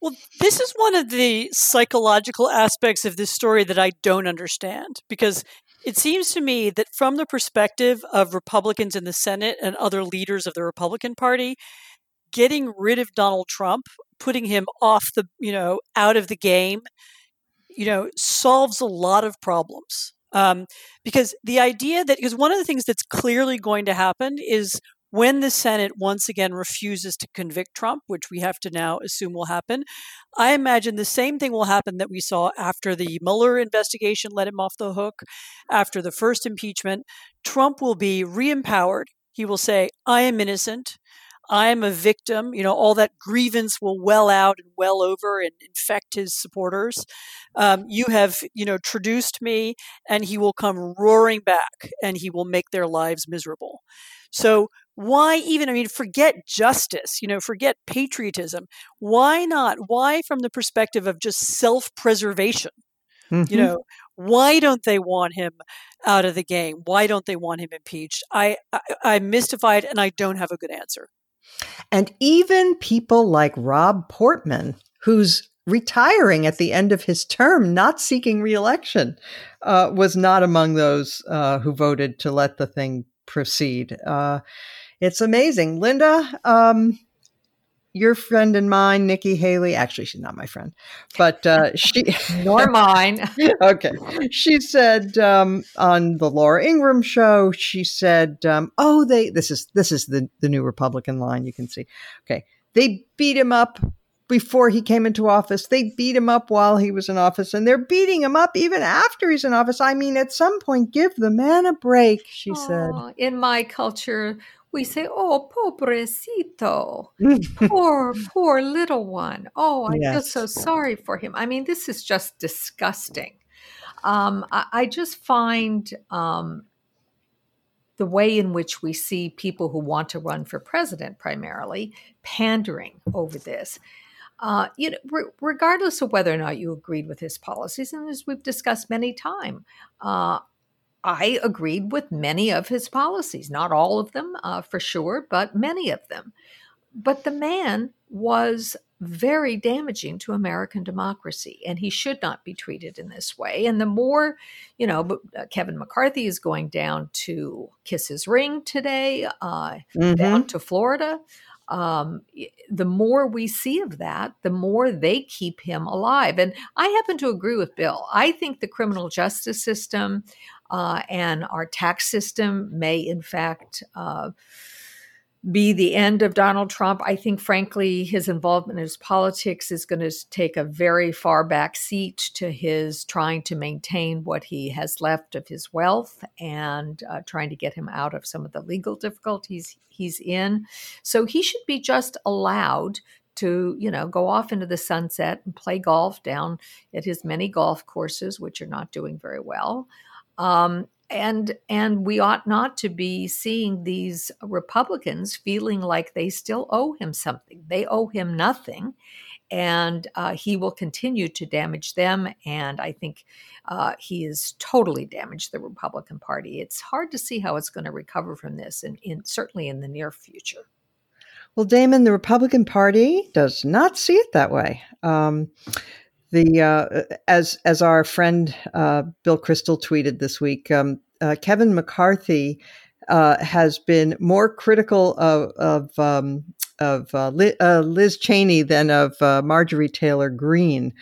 Well, this is one of the psychological aspects of this story that I don't understand because it seems to me that from the perspective of Republicans in the Senate and other leaders of the Republican Party, getting rid of Donald Trump, putting him off the, you know, out of the game, you know, solves a lot of problems. Um, because the idea that, because one of the things that's clearly going to happen is when the Senate once again refuses to convict Trump, which we have to now assume will happen, I imagine the same thing will happen that we saw after the Mueller investigation let him off the hook, after the first impeachment. Trump will be re empowered. He will say, I am innocent. I am a victim. You know, all that grievance will well out and well over and infect his supporters. Um, you have, you know, traduced me, and he will come roaring back and he will make their lives miserable. So why even i mean forget justice you know forget patriotism. Why not? Why from the perspective of just self-preservation? Mm-hmm. you know why don't they want him out of the game? Why don't they want him impeached? I, I i'm mystified and i don't have a good answer. And even people like Rob Portman, who's retiring at the end of his term, not seeking reelection, uh, was not among those uh, who voted to let the thing proceed. Uh, it's amazing. Linda, um, your friend and mine, Nikki Haley. Actually, she's not my friend, but uh, she nor mine. okay, she said um, on the Laura Ingraham show. She said, um, "Oh, they this is this is the the new Republican line. You can see. Okay, they beat him up." Before he came into office, they beat him up while he was in office, and they're beating him up even after he's in office. I mean, at some point, give the man a break, she Aww, said. In my culture, we say, "Oh, pobrecito, poor, poor little one." Oh, I yes. feel so sorry for him. I mean, this is just disgusting. Um, I, I, just find um, the way in which we see people who want to run for president, primarily, pandering over this. Uh, you know, re- regardless of whether or not you agreed with his policies, and as we've discussed many times, uh, I agreed with many of his policies, not all of them uh, for sure, but many of them. But the man was very damaging to American democracy, and he should not be treated in this way. And the more, you know, uh, Kevin McCarthy is going down to kiss his ring today, uh, mm-hmm. down to Florida. Um, the more we see of that, the more they keep him alive. And I happen to agree with Bill. I think the criminal justice system, uh, and our tax system may, in fact, uh, be the end of Donald Trump. I think, frankly, his involvement in his politics is going to take a very far back seat to his trying to maintain what he has left of his wealth and uh, trying to get him out of some of the legal difficulties he's in. So he should be just allowed to you know go off into the sunset and play golf down at his many golf courses which are not doing very well um, and and we ought not to be seeing these Republicans feeling like they still owe him something. They owe him nothing, and uh, he will continue to damage them. And I think uh, he has totally damaged the Republican Party. It's hard to see how it's going to recover from this, and in, certainly in the near future. Well, Damon, the Republican Party does not see it that way. Um, the uh, as as our friend uh, Bill Kristol tweeted this week, um, uh, Kevin McCarthy uh, has been more critical of of, um, of uh, Liz, uh, Liz, Cheney than of Marjorie Taylor Greene.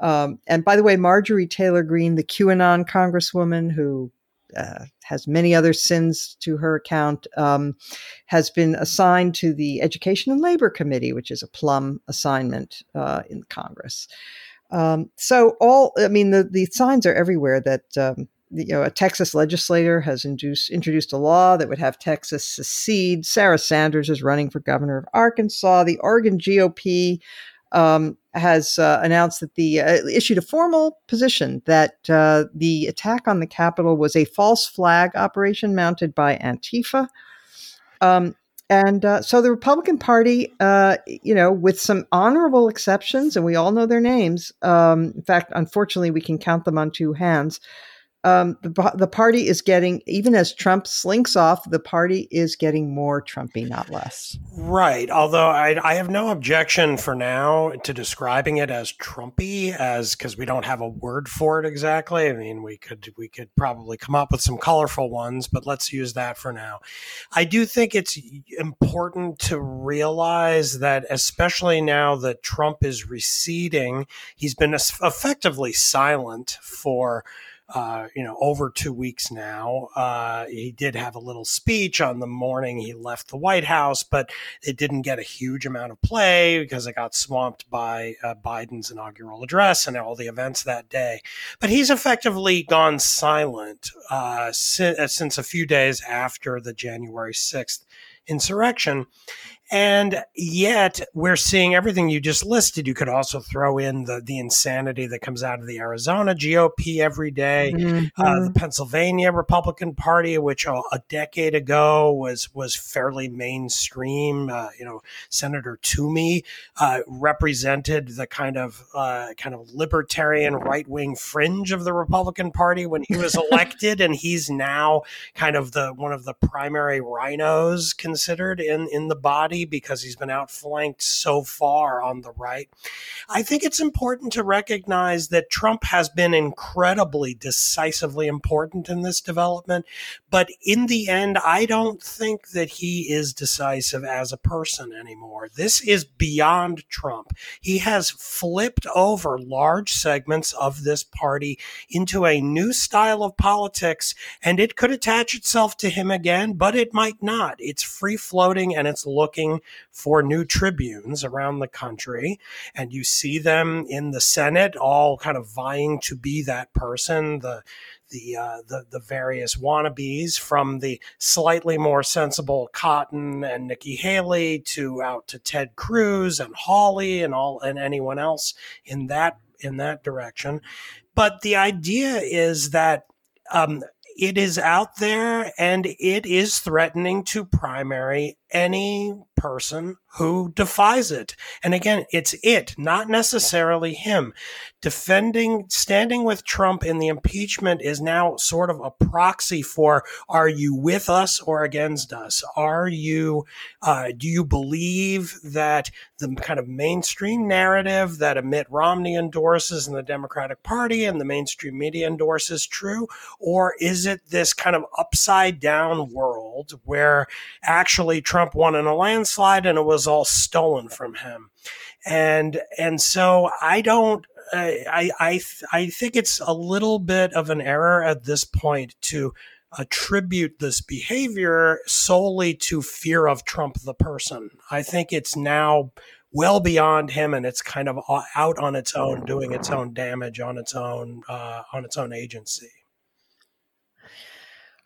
Um, and by the way, Marjorie Taylor Greene, the QAnon congresswoman who uh, has many other sins to her account, um, has been assigned to the Education and Labor Committee, which is a plum assignment uh, in Congress. Um, so all, I mean, the, the signs are everywhere that, um, you know, a Texas legislator has induced, introduced a law that would have Texas secede. Sarah Sanders is running for governor of Arkansas. The Oregon GOP um, has uh, announced that the uh, issued a formal position that uh, the attack on the Capitol was a false flag operation mounted by Antifa. Um, and uh, so the Republican Party, uh, you know, with some honorable exceptions, and we all know their names. Um, in fact, unfortunately, we can count them on two hands um, the, the party is getting, even as Trump slinks off, the party is getting more Trumpy, not less. Right. Although I, I have no objection for now to describing it as Trumpy, as because we don't have a word for it exactly. I mean, we could we could probably come up with some colorful ones, but let's use that for now. I do think it's important to realize that, especially now that Trump is receding, he's been effectively silent for uh, you know, over two weeks now. Uh, he did have a little speech on the morning he left the White House, but it didn't get a huge amount of play because it got swamped by uh, Biden's inaugural address and all the events that day. But he's effectively gone silent uh, since, uh, since a few days after the January 6th insurrection. And yet we're seeing everything you just listed. You could also throw in the, the insanity that comes out of the Arizona GOP every day, mm-hmm. uh, the Pennsylvania Republican Party, which a, a, decade ago was, was fairly mainstream. Uh, you know, Senator Toomey uh, represented the kind of, uh, kind of libertarian right wing fringe of the Republican Party when he was elected. and he's now kind of the, one of the primary RINOs considered in, in the body because he's been outflanked so far on the right. I think it's important to recognize that Trump has been incredibly decisively important in this development, but in the end, I don't think that he is decisive as a person anymore. This is beyond Trump. He has flipped over large segments of this party into a new style of politics, and it could attach itself to him again, but it might not. It's free floating and it's looking for new tribunes around the country. And you see them in the Senate all kind of vying to be that person. The the, uh, the the various wannabes from the slightly more sensible Cotton and Nikki Haley to out to Ted Cruz and Hawley and all and anyone else in that in that direction. But the idea is that um, it is out there and it is threatening to primary any person who defies it. And again, it's it, not necessarily him. Defending, standing with Trump in the impeachment is now sort of a proxy for are you with us or against us? Are you, uh, do you believe that the kind of mainstream narrative that Mitt Romney endorses in the Democratic Party and the mainstream media endorses true? Or is it this kind of upside down world where actually Trump won in a landslide and it was all stolen from him? And, and so I don't, I, I, I think it's a little bit of an error at this point to attribute this behavior solely to fear of Trump the person. I think it's now well beyond him and it's kind of out on its own doing its own damage on its own uh, on its own agency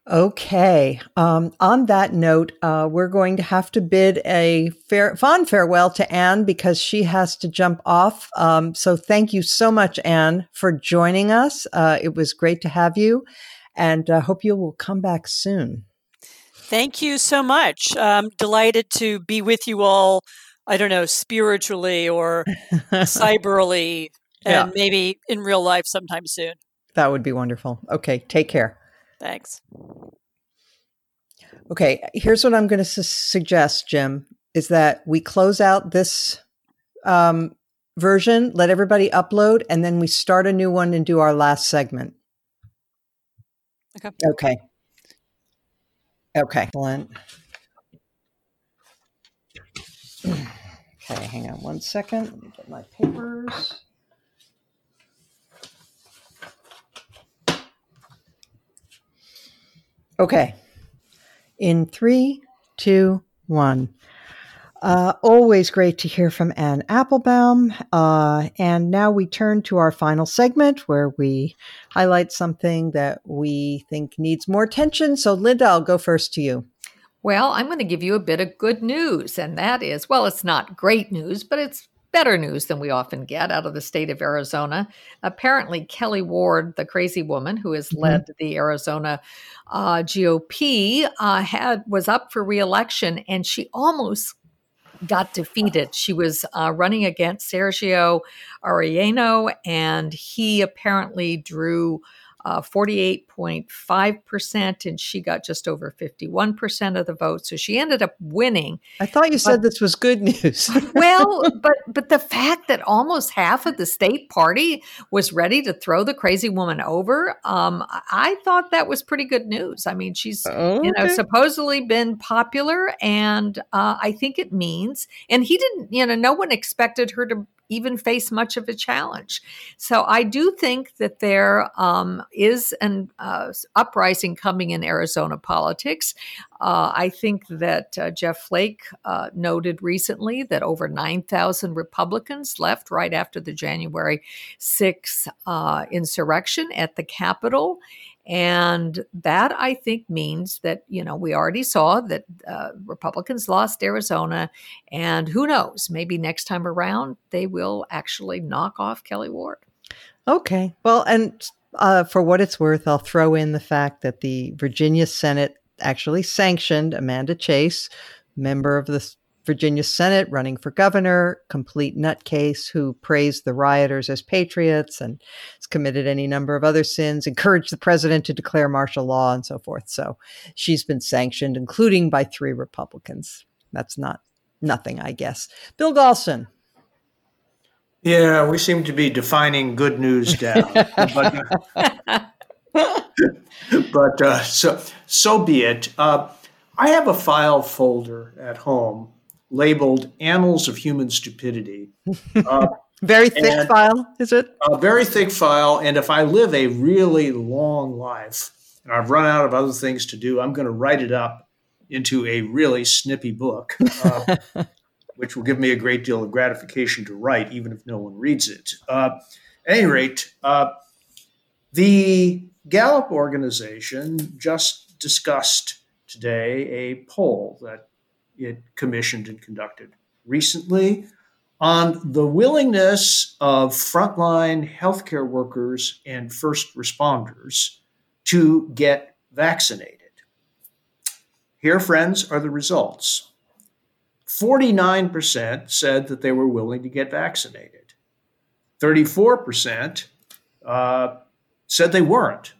Okay. Um, on that note, uh, we're going to have to bid a fair, fond farewell to Anne because she has to jump off. Um, so thank you so much, Anne, for joining us. Uh, it was great to have you and I uh, hope you will come back soon. Thank you so much. I'm delighted to be with you all, I don't know, spiritually or cyberly, and yeah. maybe in real life sometime soon. That would be wonderful. Okay, take care. Thanks. Okay, here's what I'm going to su- suggest, Jim, is that we close out this um, version, let everybody upload, and then we start a new one and do our last segment. Okay. Okay. Okay. Excellent. Okay, hang on one second. Let me get my papers. Okay. In three, two, one. Uh, always great to hear from Anne Applebaum. Uh, and now we turn to our final segment where we highlight something that we think needs more attention. So, Linda, I'll go first to you. Well, I'm going to give you a bit of good news, and that is well, it's not great news, but it's better news than we often get out of the state of Arizona. Apparently, Kelli Ward, the crazy woman who has mm-hmm. led the Arizona uh, GOP, uh, had was up for reelection, and she almost got defeated. She was uh, running against Sergio Arellano, and he apparently drew uh, 48.5%, and she got just over 51% of the vote. So she ended up winning. I thought you but, said this was good news. well, but but the fact that almost half of the state party was ready to throw the crazy woman over, um, I thought that was pretty good news. I mean, she's okay. you know supposedly been popular, and uh, I think it means, and he didn't, you know, no one expected her to even face much of a challenge. So I do think that there um, is an uh, uprising coming in Arizona politics. Uh, I think that uh, Jeff Flake uh, noted recently that over 9,000 Republicans left right after the January 6th uh, insurrection at the Capitol. And that I think means that, you know, we already saw that uh, Republicans lost Arizona. And who knows, maybe next time around, they will actually knock off Kelli Ward. Okay. Well, and uh, for what it's worth, I'll throw in the fact that the Virginia Senate actually sanctioned Amanda Chase, member of the Virginia Senate running for governor, complete nutcase who praised the rioters as patriots and has committed any number of other sins, encouraged the president to declare martial law and so forth. So she's been sanctioned, including by three Republicans. That's not nothing, I guess. Bill Galston. Yeah, we seem to be defining good news down. but but uh, so so be it. Uh, I have a file folder at home labeled "Annals of Human Stupidity." Uh, very thick file, is it? A very thick file, and if I live a really long life and I've run out of other things to do, I'm going to write it up into a really snippy book. Uh, which will give me a great deal of gratification to write, even if no one reads it. Uh, at any rate, uh, the Gallup organization just discussed today a poll that it commissioned and conducted recently on the willingness of frontline healthcare workers and first responders to get vaccinated. Here, friends, are the results. 49% said that they were willing to get vaccinated. 34% uh, said they weren't.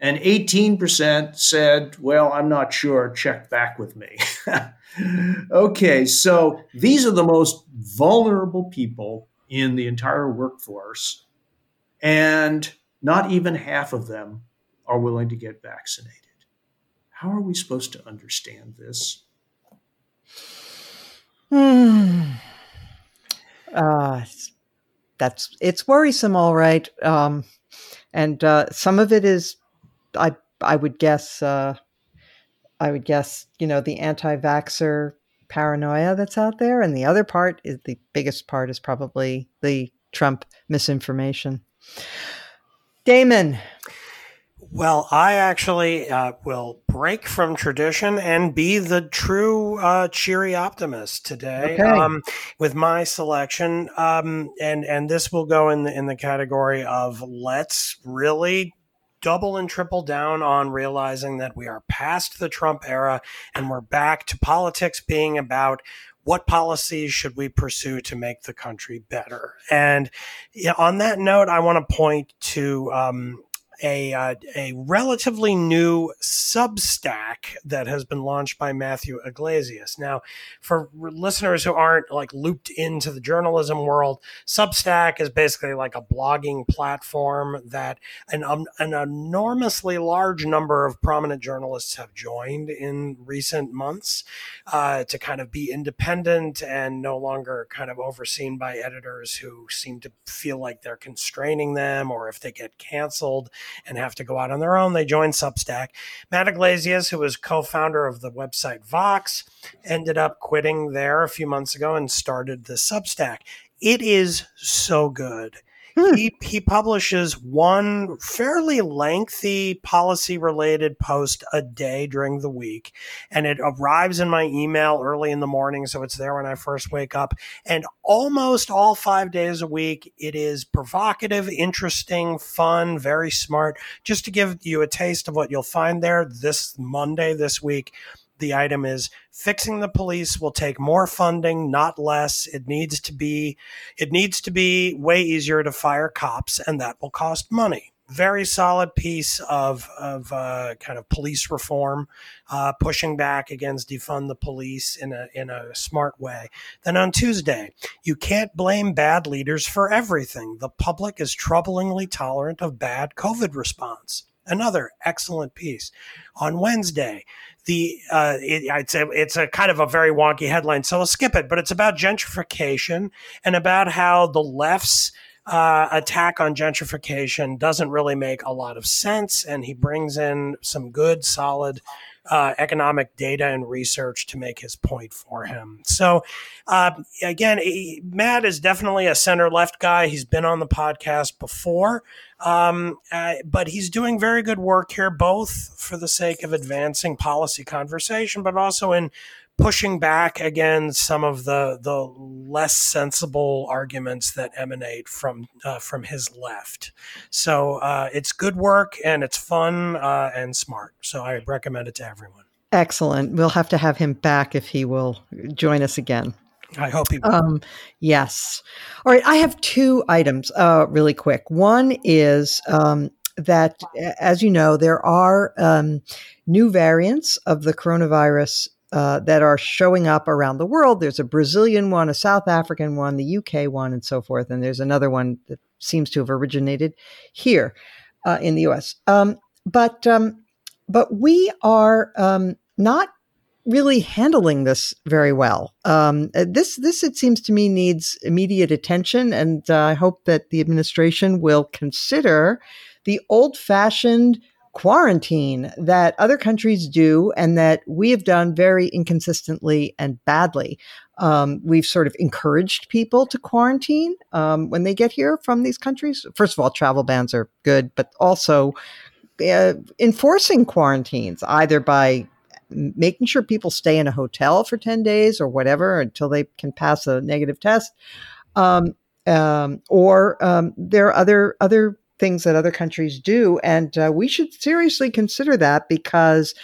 And 18% said, well, I'm not sure, check back with me. okay, so these are the most vulnerable people in the entire workforce, and not even half of them are willing to get vaccinated. How are we supposed to understand this? Hmm. Uh, that's it's worrisome, all right. Um, and uh, some of it is, I I would guess, uh, I would guess, you know, the anti-vaxer paranoia that's out there, and the other part is the biggest part is probably the Trump misinformation. Damon, well, I actually uh, will break from tradition and be the true uh, cheery optimist today okay. um, with my selection, um, and and this will go in the in the category of let's really double and triple down on realizing that we are past the Trump era and we're back to politics being about what policies should we pursue to make the country better? And on that note, I want to point to um, a uh, a relatively new Substack that has been launched by Matthew Yglesias. Now, for listeners who aren't like looped into the journalism world, Substack is basically like a blogging platform that an um, an enormously large number of prominent journalists have joined in recent months uh, to kind of be independent and no longer kind of overseen by editors who seem to feel like they're constraining them or if they get canceled and have to go out on their own. They joined Substack. Matt Yglesias, who was co founder of the website Vox, ended up quitting there a few months ago and started the Substack. It is so good. Hmm. He, he publishes one fairly lengthy policy related post a day during the week, and it arrives in my email early in the morning. So it's there when I first wake up. And almost all five days a week, it is provocative, interesting, fun, very smart. Just to give you a taste of what you'll find there this Monday, this week, the item is fixing the police will take more funding, not less. It needs to be, it needs to be way easier to fire cops, and that will cost money. Very solid piece of of uh, kind of police reform, uh, pushing back against defund the police in a in a smart way. Then on Tuesday, you can't blame bad leaders for everything. The public is troublingly tolerant of bad COVID response. Another excellent piece. On Wednesday, the uh, it, it's a it's a kind of a very wonky headline, so I'll skip it. But it's about gentrification and about how the left's uh, attack on gentrification doesn't really make a lot of sense, and he brings in some good, solid uh, economic data and research to make his point for him. So, uh, again, he, Matt is definitely a center left guy. He's been on the podcast before, um, uh, but he's doing very good work here, both for the sake of advancing policy conversation, but also in pushing back against some of the the less sensible arguments that emanate from uh, from his left. So uh, it's good work and it's fun uh, and smart. So I recommend it to everyone. Excellent. We'll have to have him back if he will join us again. I hope will. Um, yes. All right. I have two items uh, really quick. One is um, that, as you know, there are um, new variants of the coronavirus uh, that are showing up around the world. There's a Brazilian one, a South African one, the UK one, and so forth. And there's another one that seems to have originated here uh, in the US. Um, but um, but we are um, not really handling this very well. Um, uh, this this it seems to me needs immediate attention, and uh, I hope that the administration will consider the old fashioned quarantine that other countries do and that we have done very inconsistently and badly. Um, we've sort of encouraged people to quarantine um, when they get here from these countries. First of all, travel bans are good, but also uh, enforcing quarantines either by making sure people stay in a hotel for 10 days or whatever until they can pass a negative test. Um, um, or um, there are other other things that other countries do. And uh, we should seriously consider that because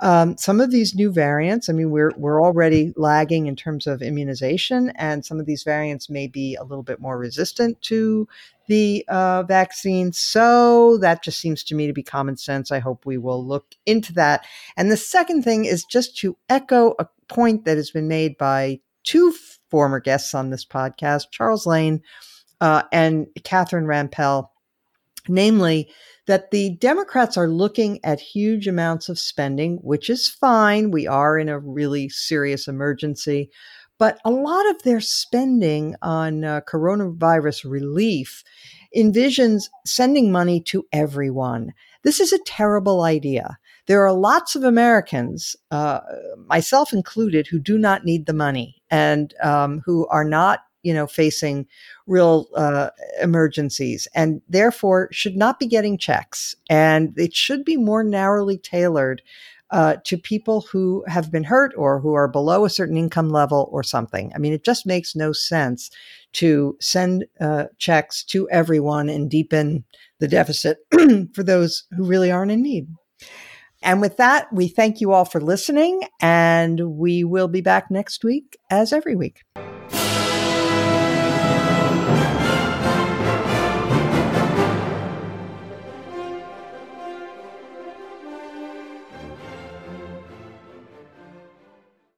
um, some of these new variants, I mean, we're, we're already lagging in terms of immunization, and some of these variants may be a little bit more resistant to the uh, vaccine. So that just seems to me to be common sense. I hope we will look into that. And the second thing is just to echo a point that has been made by two former guests on this podcast, Charles Lane uh, and Catherine Rampell namely that the Democrats are looking at huge amounts of spending, which is fine. We are in a really serious emergency. But a lot of their spending on uh, coronavirus relief envisions sending money to everyone. This is a terrible idea. There are lots of Americans, uh, myself included, who do not need the money and um, who are not you know, facing real uh, emergencies and therefore should not be getting checks. And it should be more narrowly tailored uh, to people who have been hurt or who are below a certain income level or something. I mean, it just makes no sense to send uh, checks to everyone and deepen the deficit for those who really aren't in need. And with that, we thank you all for listening, and we will be back next week as every week.